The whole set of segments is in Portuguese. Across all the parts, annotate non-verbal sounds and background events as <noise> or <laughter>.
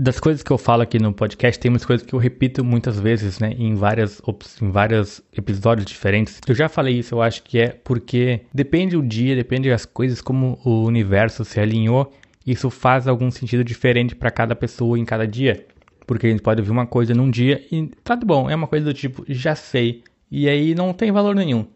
Das coisas que eu falo aqui no podcast, tem umas coisas que eu repito muitas vezes, né? Em várias em vários episódios diferentes. Eu já falei isso, eu acho que é porque depende o dia, depende das coisas, como o universo se alinhou. Isso faz algum sentido diferente para cada pessoa em cada dia. Porque a gente pode ouvir uma coisa num dia e tá bom, é uma coisa do tipo, já sei. E aí não tem valor nenhum.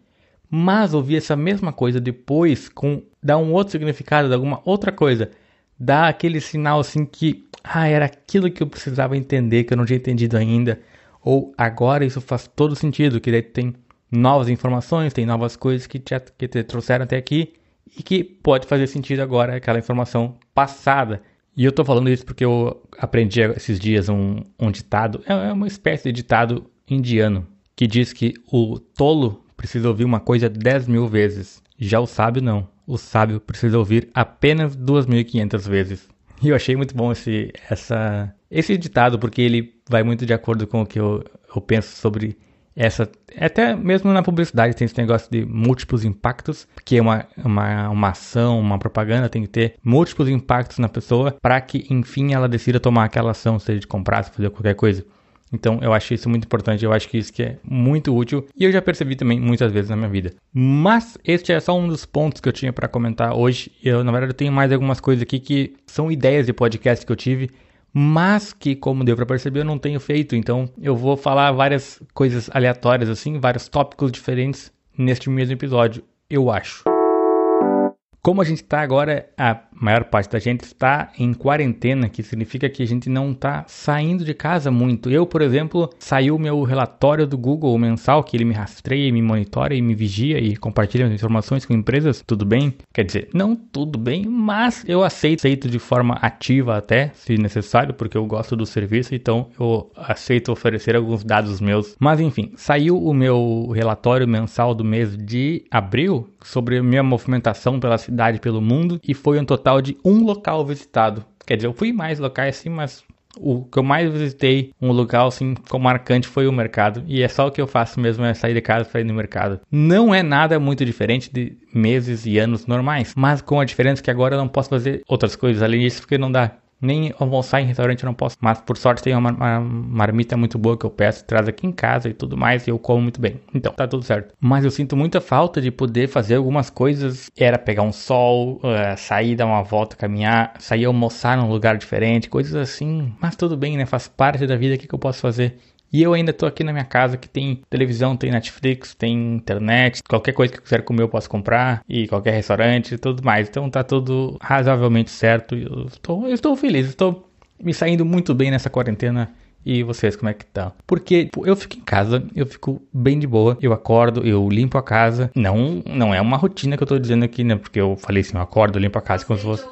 Mas ouvir essa mesma coisa depois com dá um outro significado, dá alguma outra coisa, dá aquele sinal assim que ah, era aquilo que eu precisava entender que eu não tinha entendido ainda, ou agora isso faz todo sentido, que daí tem novas informações, tem novas coisas que te, que te trouxeram até aqui e que pode fazer sentido agora aquela informação passada. E eu tô falando isso porque eu aprendi esses dias um, um ditado, é, é uma espécie de ditado indiano, que diz que o tolo precisa ouvir uma coisa 10 mil vezes, já o sábio não. O sábio precisa ouvir apenas 2.500 vezes. E eu achei muito bom esse, essa, esse ditado, porque ele vai muito de acordo com o que eu, eu penso sobre essa. Até mesmo na publicidade tem esse negócio de múltiplos impactos, que é uma, uma, uma ação, uma propaganda, tem que ter múltiplos impactos na pessoa para que, enfim, ela decida tomar aquela ação, seja de comprar, se fazer qualquer coisa. Então eu acho isso muito importante, eu acho que isso que é muito útil e eu já percebi também muitas vezes na minha vida. Mas este é só um dos pontos que eu tinha para comentar hoje. Eu na verdade tenho mais algumas coisas aqui que são ideias de podcast que eu tive, mas que como deu para perceber eu não tenho feito. Então eu vou falar várias coisas aleatórias assim, vários tópicos diferentes neste mesmo episódio, eu acho. Como a gente está agora, a maior parte da gente está em quarentena, que significa que a gente não está saindo de casa muito. Eu, por exemplo, saiu meu relatório do Google mensal, que ele me rastreia, me monitora e me vigia e compartilha as informações com empresas. Tudo bem? Quer dizer, não tudo bem, mas eu aceito, aceito de forma ativa até, se necessário, porque eu gosto do serviço, então eu aceito oferecer alguns dados meus. Mas enfim, saiu o meu relatório mensal do mês de abril sobre minha movimentação pela cidade, pelo mundo, e foi um total de um local visitado. Quer dizer, eu fui mais locais assim, mas o que eu mais visitei, um local assim marcante foi o mercado. E é só o que eu faço mesmo, é sair de casa para ir no mercado. Não é nada muito diferente de meses e anos normais, mas com a diferença que agora eu não posso fazer outras coisas além disso porque não dá nem almoçar em restaurante eu não posso. Mas por sorte tem uma, uma, marmita muito boa que eu peço, traz aqui em casa e tudo mais, e eu como muito bem. Então, tá tudo certo. Mas eu sinto muita falta de poder fazer algumas coisas. Era pegar um sol, uh, sair, dar uma volta, caminhar, sair almoçar num lugar diferente, coisas assim. Mas tudo bem, né? Faz parte da vida, o que, que eu posso fazer? E eu ainda tô aqui na minha casa que tem televisão, tem Netflix, tem internet, qualquer coisa que eu quiser comer eu posso comprar, e qualquer restaurante e tudo mais. Então tá tudo razoavelmente certo. Eu estou, eu estou feliz, estou me saindo muito bem nessa quarentena. E vocês, como é que tá? Porque eu fico em casa, eu fico bem de boa, eu acordo, eu limpo a casa. Não, não é uma rotina que eu tô dizendo aqui, né? Porque eu falei assim, eu acordo, eu limpo a casa como se fosse.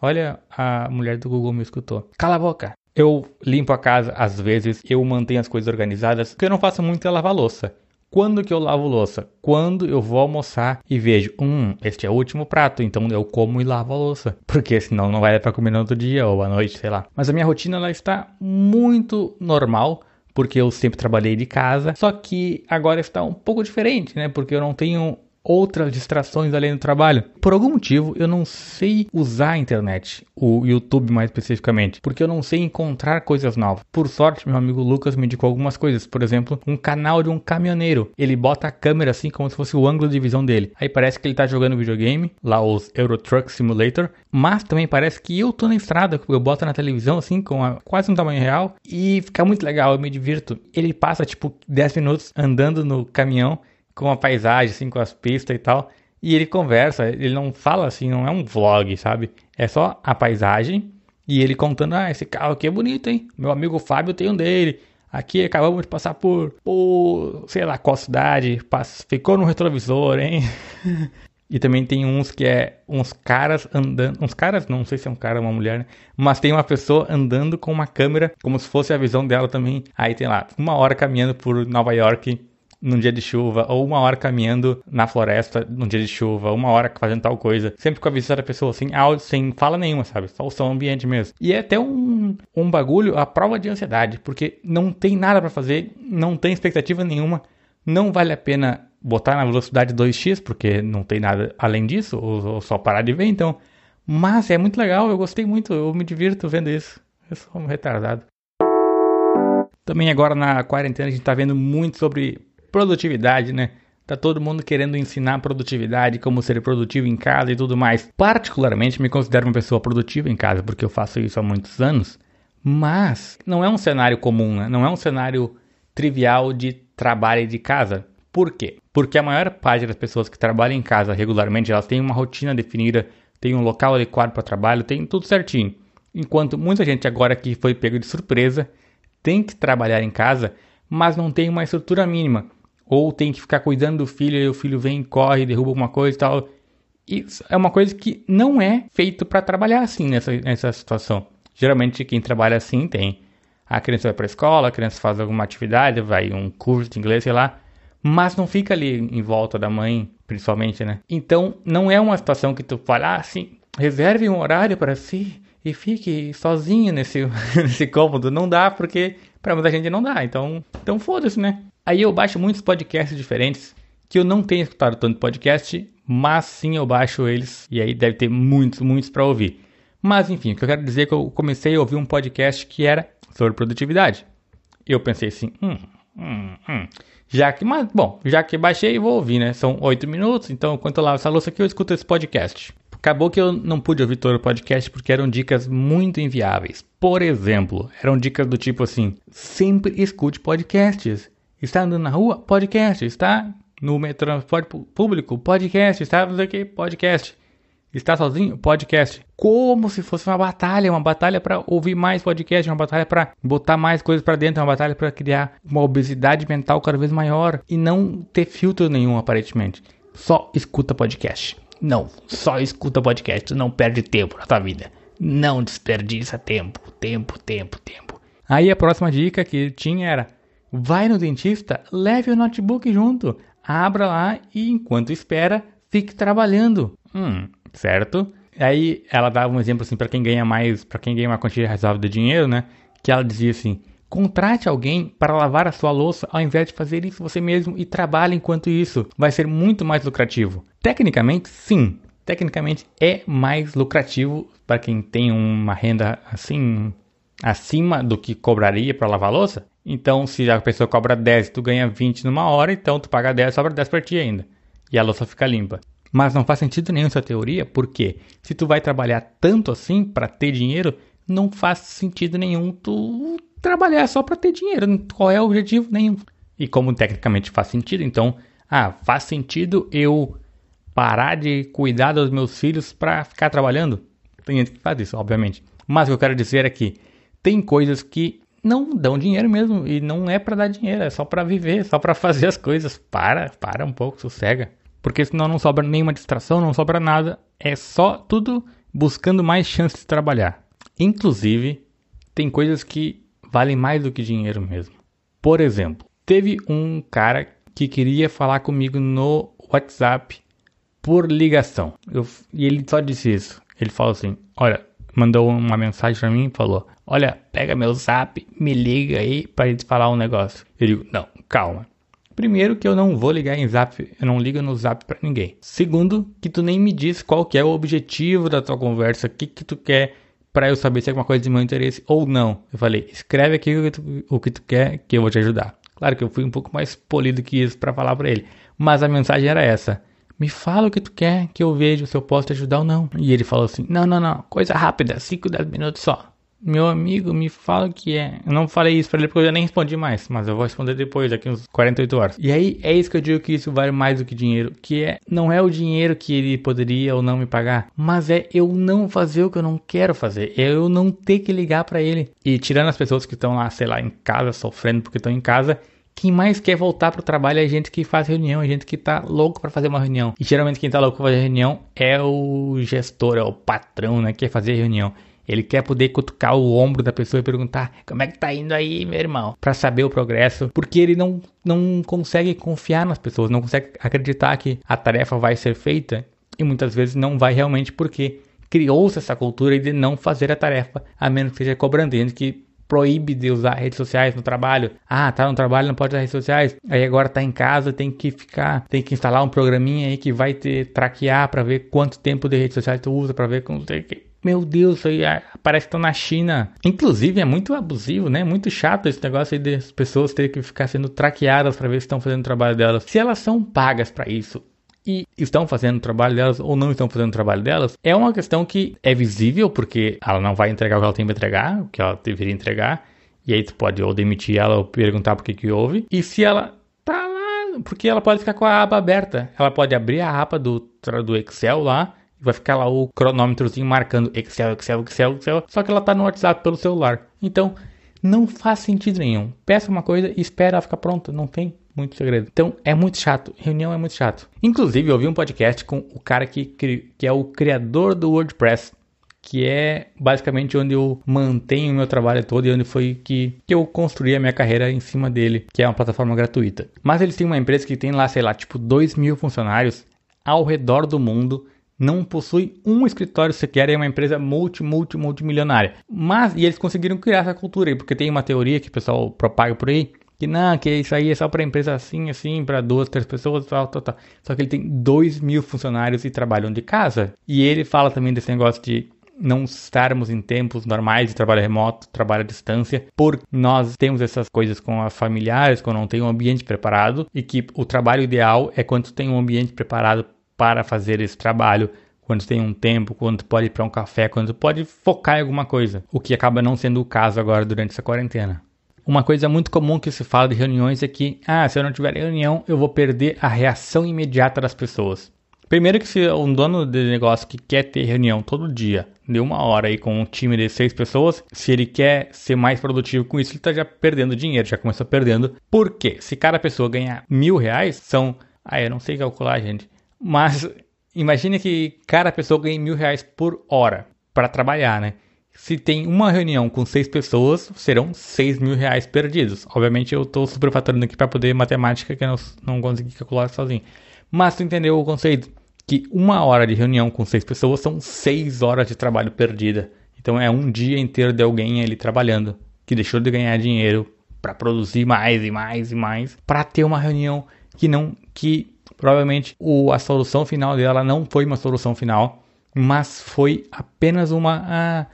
Olha, a mulher do Google me escutou. Cala a boca. Eu limpo a casa às vezes, eu mantenho as coisas organizadas, porque eu não faço muito é lavar louça. Quando que eu lavo louça? Quando eu vou almoçar e vejo, hum, este é o último prato, então eu como e lavo a louça. <laughs> Porque senão não vai dar pra comer no outro dia ou à noite, sei lá. Mas a minha rotina ela está muito normal, porque eu sempre trabalhei de casa. Só que agora está um pouco diferente, né? Porque eu não tenho outras distrações além do trabalho. Por algum motivo, eu não sei usar a internet, o YouTube mais especificamente, porque eu não sei encontrar coisas novas. Por sorte, meu amigo Lucas me indicou algumas coisas, por exemplo, um canal de um caminhoneiro. Ele bota a câmera assim como se fosse o ângulo de visão dele. Aí parece que ele tá jogando videogame, lá os Euro Truck Simulator, mas também parece que eu tô na estrada, eu boto na televisão assim com a, quase um tamanho real e fica muito legal, eu me divirto. Ele passa tipo 10 minutos andando no caminhão com a paisagem, assim, com as pistas e tal. E ele conversa, ele não fala assim, não é um vlog, sabe? É só a paisagem e ele contando, ah, esse carro aqui é bonito, hein? Meu amigo Fábio tem um dele. Aqui acabamos de passar por, por sei lá, qual cidade, ficou no retrovisor, hein? <laughs> e também tem uns que é uns caras andando, uns caras, não sei se é um cara ou uma mulher, né? mas tem uma pessoa andando com uma câmera, como se fosse a visão dela também. Aí tem lá, uma hora caminhando por Nova York num dia de chuva, ou uma hora caminhando na floresta num dia de chuva, uma hora fazendo tal coisa, sempre com a visita da pessoa, sem áudio, sem fala nenhuma, sabe? Só o som ambiente mesmo. E é até um, um bagulho, a prova de ansiedade, porque não tem nada para fazer, não tem expectativa nenhuma, não vale a pena botar na velocidade 2x, porque não tem nada além disso, ou, ou só parar de ver, então. Mas é muito legal, eu gostei muito, eu me divirto vendo isso. Eu sou um retardado. Também agora na quarentena a gente tá vendo muito sobre produtividade, né? Tá todo mundo querendo ensinar produtividade, como ser produtivo em casa e tudo mais. Particularmente me considero uma pessoa produtiva em casa, porque eu faço isso há muitos anos. Mas não é um cenário comum, né? Não é um cenário trivial de trabalho de casa. Por quê? Porque a maior parte das pessoas que trabalham em casa regularmente, elas têm uma rotina definida, tem um local adequado para trabalho, tem tudo certinho. Enquanto muita gente agora que foi pego de surpresa tem que trabalhar em casa, mas não tem uma estrutura mínima. Ou tem que ficar cuidando do filho e o filho vem, corre, derruba alguma coisa e tal. Isso é uma coisa que não é feito para trabalhar assim nessa, nessa situação. Geralmente quem trabalha assim tem a criança vai para a escola, a criança faz alguma atividade, vai um curso de inglês, sei lá, mas não fica ali em volta da mãe, principalmente, né? Então, não é uma situação que tu fala, ah, assim, reserve um horário para si e fique sozinho nesse, <laughs> nesse cômodo. Não dá, porque para muita gente não dá. Então, então foda-se, né? Aí eu baixo muitos podcasts diferentes, que eu não tenho escutado tanto podcast, mas sim eu baixo eles, e aí deve ter muitos, muitos para ouvir. Mas enfim, o que eu quero dizer é que eu comecei a ouvir um podcast que era sobre produtividade. Eu pensei assim, hum, hum, hum. Já que, mas, bom, já que baixei, vou ouvir, né? São oito minutos, então enquanto eu lavo essa louça aqui, eu escuto esse podcast. Acabou que eu não pude ouvir todo o podcast porque eram dicas muito inviáveis. Por exemplo, eram dicas do tipo assim: sempre escute podcasts. Está andando na rua? Podcast. Está no transporte público? Podcast. Está no que? Podcast. Está sozinho? Podcast. Como se fosse uma batalha, uma batalha para ouvir mais podcast, uma batalha para botar mais coisas para dentro, uma batalha para criar uma obesidade mental cada vez maior e não ter filtro nenhum aparentemente. Só escuta podcast. Não, só escuta podcast, não perde tempo na tua vida. Não desperdiça tempo, tempo, tempo, tempo. Aí a próxima dica que tinha era: vai no dentista, leve o notebook junto, abra lá e enquanto espera, fique trabalhando. Hum, certo? Aí ela dava um exemplo assim para quem ganha mais, para quem ganha uma quantia razoável de dinheiro, né? Que ela dizia assim: Contrate alguém para lavar a sua louça ao invés de fazer isso você mesmo e trabalhe enquanto isso. Vai ser muito mais lucrativo. Tecnicamente, sim. Tecnicamente é mais lucrativo para quem tem uma renda assim acima do que cobraria para lavar louça. Então, se a pessoa cobra 10 e tu ganha 20 numa hora, então tu paga 10, sobra 10 para ti ainda. E a louça fica limpa. Mas não faz sentido nenhum essa teoria, porque se tu vai trabalhar tanto assim para ter dinheiro, não faz sentido nenhum tu trabalhar só para ter dinheiro. Qual é o objetivo? Nenhum. E como tecnicamente faz sentido, então, ah, faz sentido eu parar de cuidar dos meus filhos para ficar trabalhando? Tem gente que faz isso, obviamente. Mas o que eu quero dizer é que tem coisas que não dão dinheiro mesmo e não é para dar dinheiro, é só para viver, só para <laughs> fazer as coisas. Para, para um pouco, sossega porque senão não sobra nenhuma distração, não sobra nada, é só tudo buscando mais chances de trabalhar. Inclusive, tem coisas que valem mais do que dinheiro mesmo. Por exemplo, teve um cara que queria falar comigo no WhatsApp por ligação. Eu, e ele só disse isso. Ele falou assim: Olha, mandou uma mensagem para mim e falou: Olha, pega meu zap, me liga aí para gente falar um negócio. Eu digo: Não, calma. Primeiro que eu não vou ligar em Zap, eu não ligo no Zap para ninguém. Segundo, que tu nem me diz qual que é o objetivo da tua conversa, o que que tu quer para eu saber se é alguma coisa de meu interesse ou não. Eu falei, escreve aqui o que, tu, o que tu quer que eu vou te ajudar. Claro que eu fui um pouco mais polido que isso para falar para ele, mas a mensagem era essa. Me fala o que tu quer que eu veja se eu posso te ajudar ou não. E ele falou assim: Não, não, não, coisa rápida, 5, 10 minutos só. Meu amigo, me fala o que é. Eu não falei isso pra ele porque eu já nem respondi mais, mas eu vou responder depois, daqui uns 48 horas. E aí é isso que eu digo que isso vale mais do que dinheiro, que é não é o dinheiro que ele poderia ou não me pagar, mas é eu não fazer o que eu não quero fazer, é eu não ter que ligar para ele. E tirando as pessoas que estão lá, sei lá, em casa sofrendo porque estão em casa, quem mais quer voltar pro trabalho é gente que faz reunião, é gente que tá louco para fazer uma reunião. E geralmente quem tá louco pra fazer reunião é o gestor, é o patrão, né, que quer fazer reunião. Ele quer poder cutucar o ombro da pessoa e perguntar como é que tá indo aí, meu irmão, para saber o progresso, porque ele não, não consegue confiar nas pessoas, não consegue acreditar que a tarefa vai ser feita e muitas vezes não vai realmente porque criou-se essa cultura de não fazer a tarefa a menos que seja cobrando, gente que proíbe de usar redes sociais no trabalho. Ah, tá no trabalho, não pode usar redes sociais. Aí agora tá em casa, tem que ficar, tem que instalar um programinha aí que vai te traquear para ver quanto tempo de redes sociais tu usa, para ver como Meu Deus, isso aí ah, parece que estão na China. Inclusive, é muito abusivo, né? Muito chato esse negócio aí das pessoas terem que ficar sendo traqueadas para ver se estão fazendo o trabalho delas. Se elas são pagas para isso e estão fazendo o trabalho delas ou não estão fazendo o trabalho delas, é uma questão que é visível porque ela não vai entregar o que ela tem para entregar, o que ela deveria entregar. E aí tu pode ou demitir ela ou perguntar por que que houve. E se ela tá lá, porque ela pode ficar com a aba aberta. Ela pode abrir a aba do, do Excel lá e vai ficar lá o cronômetrozinho marcando Excel, Excel, Excel, Excel. Só que ela tá no WhatsApp pelo celular. Então, não faz sentido nenhum. Peça uma coisa e espera ela ficar pronta. Não tem muito segredo. Então é muito chato. Reunião é muito chato. Inclusive, eu ouvi um podcast com o cara que, que é o criador do WordPress. Que é basicamente onde eu mantenho o meu trabalho todo e onde foi que, que eu construí a minha carreira em cima dele, que é uma plataforma gratuita. Mas eles têm uma empresa que tem lá, sei lá, tipo 2 mil funcionários ao redor do mundo não possui um escritório sequer, é uma empresa multi, multi, multimilionária. Mas, e eles conseguiram criar essa cultura aí, porque tem uma teoria que o pessoal propaga por aí, que não, que isso aí é só para empresa assim, assim, para duas, três pessoas, tal, tal, tal. Só que ele tem dois mil funcionários e trabalham de casa. E ele fala também desse negócio de não estarmos em tempos normais de trabalho remoto, trabalho à distância, por nós temos essas coisas com as familiares, quando não tem um ambiente preparado, e que o trabalho ideal é quando tem um ambiente preparado para fazer esse trabalho, quando tem um tempo, quando pode ir para um café, quando pode focar em alguma coisa, o que acaba não sendo o caso agora durante essa quarentena. Uma coisa muito comum que se fala de reuniões é que, ah, se eu não tiver reunião, eu vou perder a reação imediata das pessoas. Primeiro que se um dono de negócio que quer ter reunião todo dia, de uma hora aí com um time de seis pessoas, se ele quer ser mais produtivo com isso, ele está já perdendo dinheiro, já começou perdendo. Por quê? Se cada pessoa ganhar mil reais, são... Ah, eu não sei calcular, gente. Mas imagine que cada pessoa ganhe mil reais por hora para trabalhar, né? Se tem uma reunião com seis pessoas, serão seis mil reais perdidos. Obviamente eu estou superfaturando aqui para poder matemática que eu não, consegui calcular sozinho. Mas tu entendeu o conceito? Que uma hora de reunião com seis pessoas são seis horas de trabalho perdida. Então é um dia inteiro de alguém ali trabalhando que deixou de ganhar dinheiro para produzir mais e mais e mais para ter uma reunião que não que Provavelmente o, a solução final dela não foi uma solução final, mas foi apenas uma. Ah,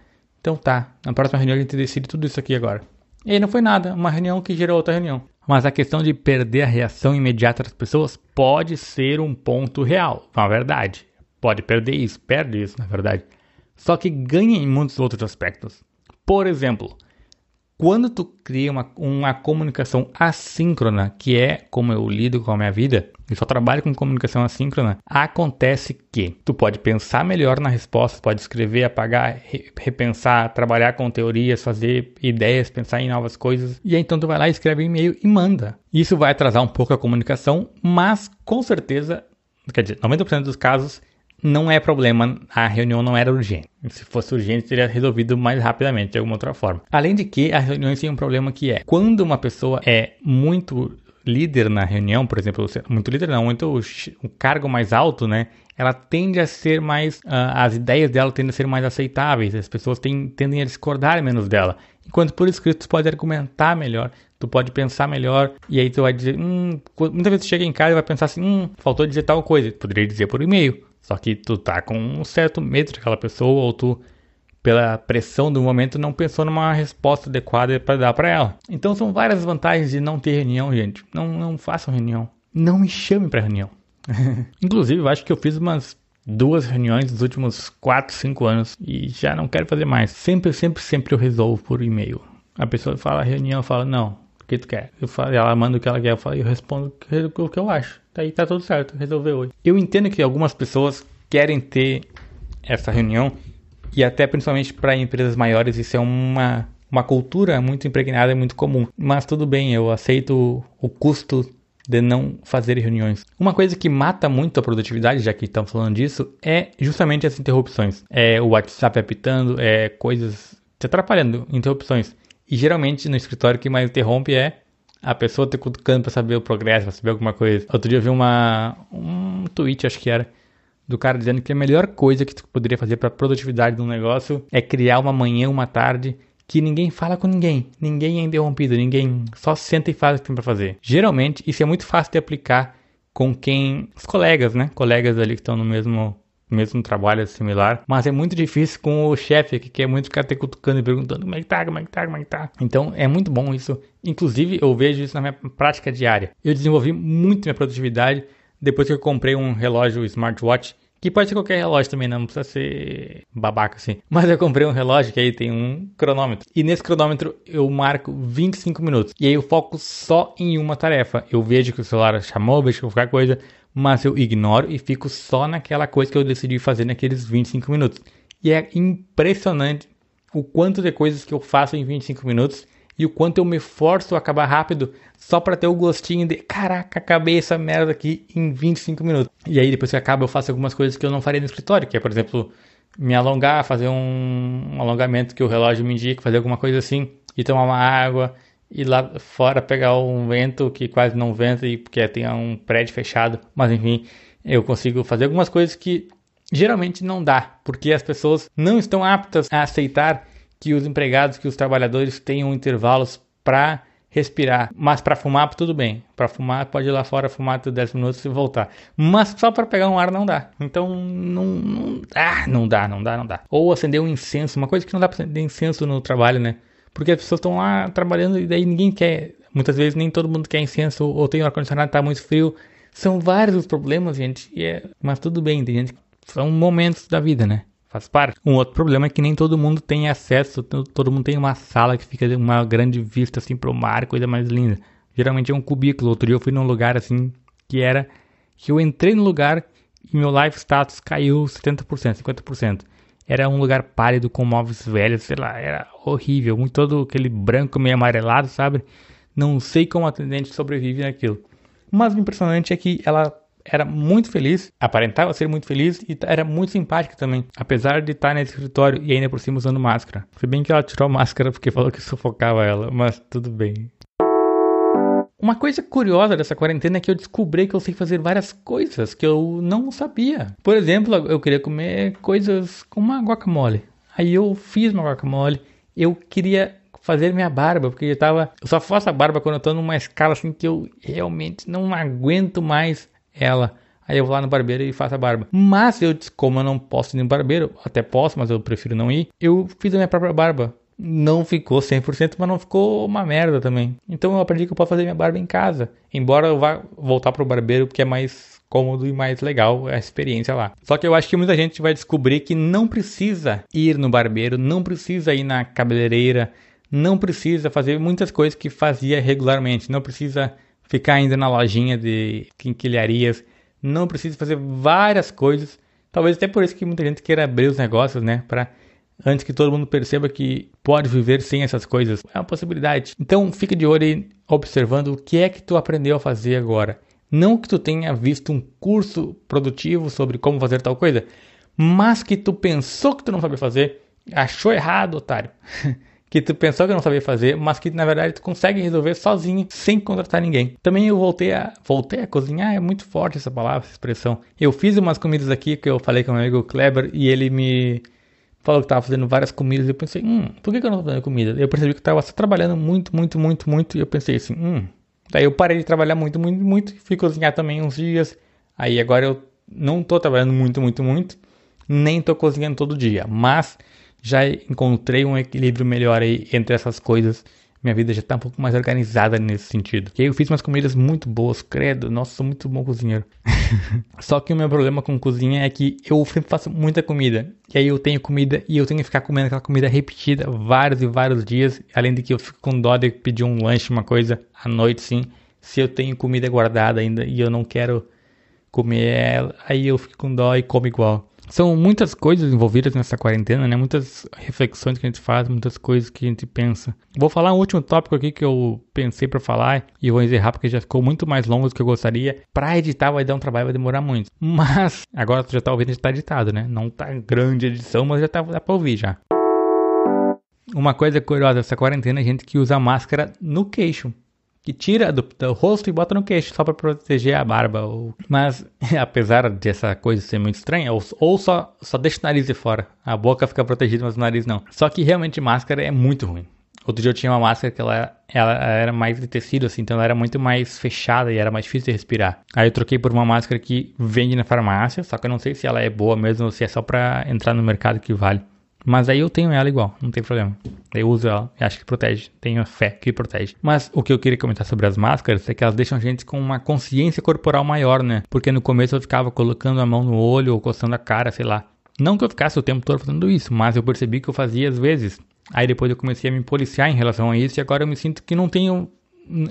então tá, na próxima reunião a gente decide tudo isso aqui agora. E aí não foi nada, uma reunião que gerou outra reunião. Mas a questão de perder a reação imediata das pessoas pode ser um ponto real, na verdade. Pode perder isso, perde isso, na verdade. Só que ganha em muitos outros aspectos. Por exemplo, quando tu cria uma, uma comunicação assíncrona, que é como eu lido com a minha vida, eu só trabalho com comunicação assíncrona, acontece que tu pode pensar melhor na resposta, pode escrever, apagar, repensar, trabalhar com teorias, fazer ideias, pensar em novas coisas, e aí então tu vai lá, escreve um e-mail e manda. Isso vai atrasar um pouco a comunicação, mas com certeza, quer dizer, 90% dos casos não é problema, a reunião não era urgente. Se fosse urgente, teria resolvido mais rapidamente, de alguma outra forma. Além de que, as reuniões têm um problema que é, quando uma pessoa é muito líder na reunião, por exemplo, muito líder não, muito um cargo mais alto, né? Ela tende a ser mais, uh, as ideias dela tendem a ser mais aceitáveis, as pessoas têm, tendem a discordar menos dela. Enquanto por escrito tu pode argumentar melhor, tu pode pensar melhor, e aí tu vai dizer, hum, muitas vezes tu chega em casa e vai pensar assim, hum, faltou dizer tal coisa, poderia dizer por e-mail, só que tu tá com um certo medo daquela pessoa ou tu pela pressão do momento não pensou numa resposta adequada para dar para ela. Então são várias vantagens de não ter reunião, gente. Não não façam reunião. Não me chame para reunião. <laughs> Inclusive, eu acho que eu fiz umas duas reuniões nos últimos 4, 5 anos e já não quero fazer mais. Sempre, sempre, sempre eu resolvo por e-mail. A pessoa fala reunião, eu falo não, o que tu quer? Eu falo, ela manda o que ela quer, eu, falo, eu respondo o que eu acho. Daí tá tudo certo, resolveu hoje. Eu entendo que algumas pessoas querem ter essa reunião e até principalmente para empresas maiores isso é uma, uma cultura muito impregnada e muito comum. Mas tudo bem, eu aceito o custo de não fazer reuniões. Uma coisa que mata muito a produtividade, já que estamos falando disso, é justamente as interrupções. É o WhatsApp apitando, é coisas te atrapalhando, interrupções. E geralmente no escritório que mais interrompe é a pessoa te cutucando para saber o progresso, para saber alguma coisa. Outro dia eu vi uma, um tweet, acho que era, do cara dizendo que a melhor coisa que tu poderia fazer para produtividade de um negócio é criar uma manhã, uma tarde que ninguém fala com ninguém, ninguém é interrompido, ninguém só senta e faz o que tem para fazer. Geralmente isso é muito fácil de aplicar com quem os colegas, né? Colegas ali que estão no mesmo mesmo trabalho é similar, mas é muito difícil com o chefe que quer muito ficar te cutucando e perguntando como é que tá, como é que tá, como é que tá. Então é muito bom isso. Inclusive eu vejo isso na minha prática diária. Eu desenvolvi muito minha produtividade depois que eu comprei um relógio smartwatch que pode ser qualquer relógio também, não precisa ser babaca assim. Mas eu comprei um relógio que aí tem um cronômetro. E nesse cronômetro eu marco 25 minutos. E aí eu foco só em uma tarefa. Eu vejo que o celular chamou, vejo que qualquer coisa, mas eu ignoro e fico só naquela coisa que eu decidi fazer naqueles 25 minutos. E é impressionante o quanto de coisas que eu faço em 25 minutos e o quanto eu me forço a acabar rápido só para ter o gostinho de caraca, acabei essa merda aqui em 25 minutos. E aí depois que acaba eu faço algumas coisas que eu não faria no escritório, que é, por exemplo, me alongar, fazer um, um alongamento que o relógio me indica, fazer alguma coisa assim, e tomar uma água, ir lá fora pegar um vento que quase não venta e porque tem um prédio fechado, mas enfim, eu consigo fazer algumas coisas que geralmente não dá, porque as pessoas não estão aptas a aceitar que os empregados, que os trabalhadores tenham intervalos para respirar. Mas para fumar, tudo bem. Para fumar, pode ir lá fora fumar por 10 minutos e voltar. Mas só para pegar um ar não dá. Então, não, não, ah, não dá, não dá, não dá. Ou acender um incenso, uma coisa que não dá para acender incenso no trabalho, né? Porque as pessoas estão lá trabalhando e daí ninguém quer. Muitas vezes nem todo mundo quer incenso ou tem o ar-condicionado tá muito frio. São vários os problemas, gente. É... Mas tudo bem, tem gente. São momentos da vida, né? faz parte. Um outro problema é que nem todo mundo tem acesso, todo mundo tem uma sala que fica uma grande vista assim pro mar, coisa mais linda. Geralmente é um cubículo. Outro dia eu fui num lugar assim que era que eu entrei no lugar e meu life status caiu 70%, 50%. Era um lugar pálido com móveis velhos, sei lá, era horrível, muito todo aquele branco meio amarelado, sabe? Não sei como a atendente sobrevive naquilo. Mas o impressionante é que ela era muito feliz, aparentava ser muito feliz e era muito simpática também, apesar de estar nesse escritório e ainda por cima usando máscara. Foi bem que ela tirou a máscara porque falou que sufocava ela, mas tudo bem. Uma coisa curiosa dessa quarentena é que eu descobri que eu sei fazer várias coisas que eu não sabia. Por exemplo, eu queria comer coisas com uma guacamole. Aí eu fiz uma guacamole. Eu queria fazer minha barba, porque eu tava. Eu só faço a barba quando eu tô numa escala assim que eu realmente não aguento mais ela. Aí eu vou lá no barbeiro e faço a barba. Mas eu, como eu não posso ir no barbeiro, até posso, mas eu prefiro não ir, eu fiz a minha própria barba. Não ficou 100%, mas não ficou uma merda também. Então eu aprendi que eu posso fazer minha barba em casa. Embora eu vá voltar pro barbeiro, porque é mais cômodo e mais legal a experiência lá. Só que eu acho que muita gente vai descobrir que não precisa ir no barbeiro, não precisa ir na cabeleireira, não precisa fazer muitas coisas que fazia regularmente, não precisa ficar ainda na lojinha de quinquilharias, não precisa fazer várias coisas. Talvez até por isso que muita gente queira abrir os negócios, né? Para antes que todo mundo perceba que pode viver sem essas coisas. É uma possibilidade. Então fica de olho aí observando o que é que tu aprendeu a fazer agora. Não que tu tenha visto um curso produtivo sobre como fazer tal coisa, mas que tu pensou que tu não sabia fazer, achou errado, otário. <laughs> que tu pensou que não sabia fazer, mas que na verdade tu consegue resolver sozinho, sem contratar ninguém. Também eu voltei a voltei a cozinhar, é muito forte essa palavra, essa expressão. Eu fiz umas comidas aqui que eu falei com meu amigo Kleber e ele me falou que estava fazendo várias comidas. Eu pensei, hum, por que, que eu não estou fazendo comida? Eu percebi que estava só trabalhando muito, muito, muito, muito. E eu pensei assim, hum. Daí eu parei de trabalhar muito, muito, muito. Fui cozinhar também uns dias. Aí agora eu não estou trabalhando muito, muito, muito. Nem estou cozinhando todo dia. Mas já encontrei um equilíbrio melhor aí entre essas coisas. Minha vida já está um pouco mais organizada nesse sentido. E aí eu fiz umas comidas muito boas, credo. Nossa, sou muito bom cozinheiro. <laughs> Só que o meu problema com cozinha é que eu sempre faço muita comida. E aí eu tenho comida e eu tenho que ficar comendo aquela comida repetida vários e vários dias. Além de que eu fico com dó de pedir um lanche, uma coisa à noite, sim. Se eu tenho comida guardada ainda e eu não quero comer ela, aí eu fico com dó e como igual. São muitas coisas envolvidas nessa quarentena, né? Muitas reflexões que a gente faz, muitas coisas que a gente pensa. Vou falar um último tópico aqui que eu pensei para falar e vou encerrar porque já ficou muito mais longo do que eu gostaria. Para editar vai dar um trabalho, vai demorar muito. <laughs> Mas agora tu já tá ouvindo, já tá editado, né? Não tá grande edição, mas já tá dá para ouvir já. Uma coisa curiosa dessa quarentena a gente que usa máscara no queixo que tira do, do, rosto e bota no queixo só para proteger a barba. Ou... Mas <laughs> apesar dessa coisa ser muito estranha, ou, ou, só, só deixa o nariz de fora. A boca fica protegida, mas o nariz não. Só que realmente máscara é muito ruim. Outro dia eu tinha uma máscara que ela, ela era mais de tecido, assim, então ela era muito mais fechada e era mais difícil de respirar. Aí eu troquei por uma máscara que vende na farmácia, só que eu não sei se ela é boa mesmo ou se é só pra entrar no mercado que vale. Mas aí eu tenho ela igual, não tem problema. Eu uso ela e acho que protege. Tenho fé que protege. Mas o que eu queria comentar sobre as máscaras é que elas deixam a gente com uma consciência corporal maior, né? Porque no começo eu ficava colocando a mão no olho ou coçando a cara, sei lá. Não que eu ficasse o tempo todo fazendo isso, mas eu percebi que eu fazia às vezes. Aí depois eu comecei a me policiar em relação a isso e agora eu me sinto que não tenho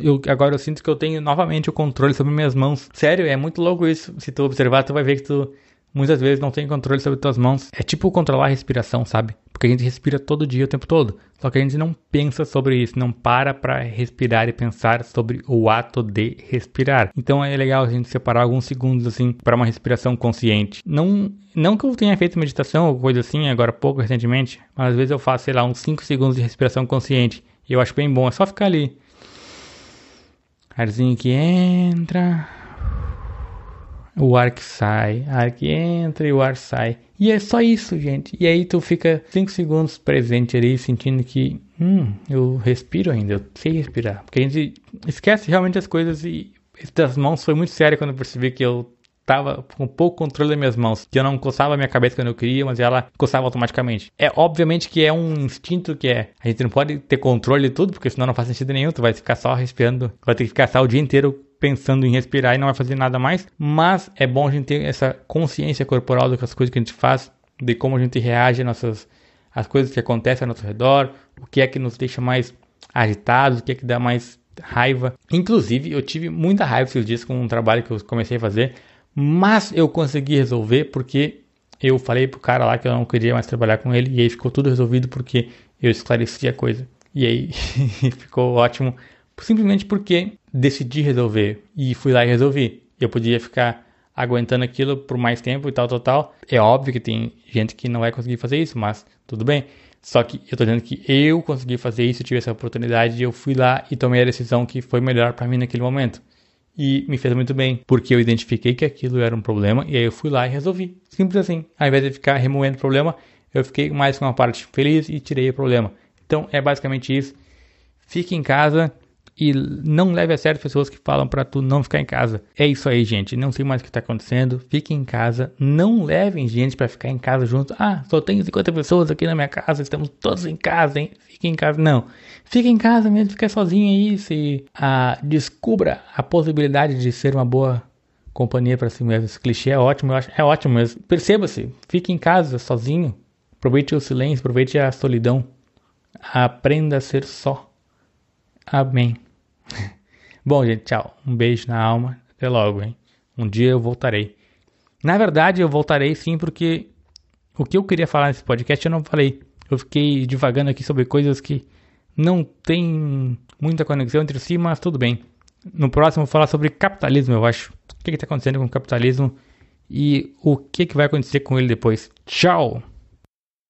eu, agora eu sinto que eu tenho novamente o controle sobre minhas mãos. Sério, é muito louco isso. Se tu observar, tu vai ver que tu muitas vezes não tem controle sobre tuas mãos. É tipo controlar a respiração, sabe? Porque a gente respira todo dia, o tempo todo. Só que a gente não pensa sobre isso, não para para respirar e pensar sobre o ato de respirar. Então é legal a gente separar alguns segundos assim para uma respiração consciente. Não, não que eu tenha feito meditação ou coisa assim agora pouco recentemente, mas às vezes eu faço, sei lá, uns 5 segundos de respiração consciente. E eu acho bem bom, é só ficar ali. Arzinho que entra, o ar que sai, ar que entra e o ar sai. E é só isso, gente. E aí tu fica 5 segundos presente ali, sentindo que, hum, eu respiro ainda, eu sei respirar. Porque a gente esquece realmente as coisas e das mãos foi muito sério quando eu percebi que eu tava com pouco controle das minhas mãos, que eu não coçava a minha cabeça quando eu queria, mas ela coçava automaticamente. É obviamente que é um instinto que é, a gente não pode ter controle de tudo, porque senão não faz sentido nenhum, tu vai ficar só respirando, vai ter que ficar só o dia inteiro pensando em respirar e não vai fazer nada mais, mas é bom a gente ter essa consciência corporal das coisas que a gente faz, de como a gente reage às nossas as coisas que acontecem ao nosso redor, o que é que nos deixa mais agitados, o que é que dá mais raiva. Inclusive, eu tive muita raiva esses dias com um trabalho que eu comecei a fazer, mas eu consegui resolver porque eu falei pro cara lá que eu não queria mais trabalhar com ele e aí ficou tudo resolvido porque eu esclareci a coisa. E aí <laughs> ficou ótimo simplesmente porque decidi resolver e fui lá e resolvi. Eu podia ficar aguentando aquilo por mais tempo e tal, tal, tal. É óbvio que tem gente que não vai conseguir fazer isso, mas tudo bem. Só que eu tô dizendo que eu consegui fazer isso, tive essa oportunidade e eu fui lá e tomei a decisão que foi melhor para mim naquele momento. E me fez muito bem, porque eu identifiquei que aquilo era um problema e aí eu fui lá e resolvi. Simples assim. Ao invés de ficar remoendo o problema, eu fiquei mais com uma parte feliz e tirei o problema. Então é basicamente isso. Fique em casa, e não leve a sério pessoas que falam para tu não ficar em casa. É isso aí, gente. Não sei mais o que tá acontecendo. Fique em casa. Não levem gente para ficar em casa junto. Ah, só tenho 50 pessoas aqui na minha casa. Estamos todos em casa, hein? Fique em casa. Não. Fique em casa mesmo. Fique sozinho aí. Se ah, descubra a possibilidade de ser uma boa companhia para si mesmo. Esse clichê é ótimo. Acho, é ótimo mesmo. Perceba-se. Fique em casa sozinho. Aproveite o silêncio. Aproveite a solidão. Aprenda a ser só. Amém. <laughs> Bom, gente, tchau. Um beijo na alma. Até logo, hein? Um dia eu voltarei. Na verdade, eu voltarei sim, porque o que eu queria falar nesse podcast eu não falei. Eu fiquei divagando aqui sobre coisas que não tem muita conexão entre si, mas tudo bem. No próximo eu vou falar sobre capitalismo, eu acho. O que está acontecendo com o capitalismo e o que, que vai acontecer com ele depois. Tchau!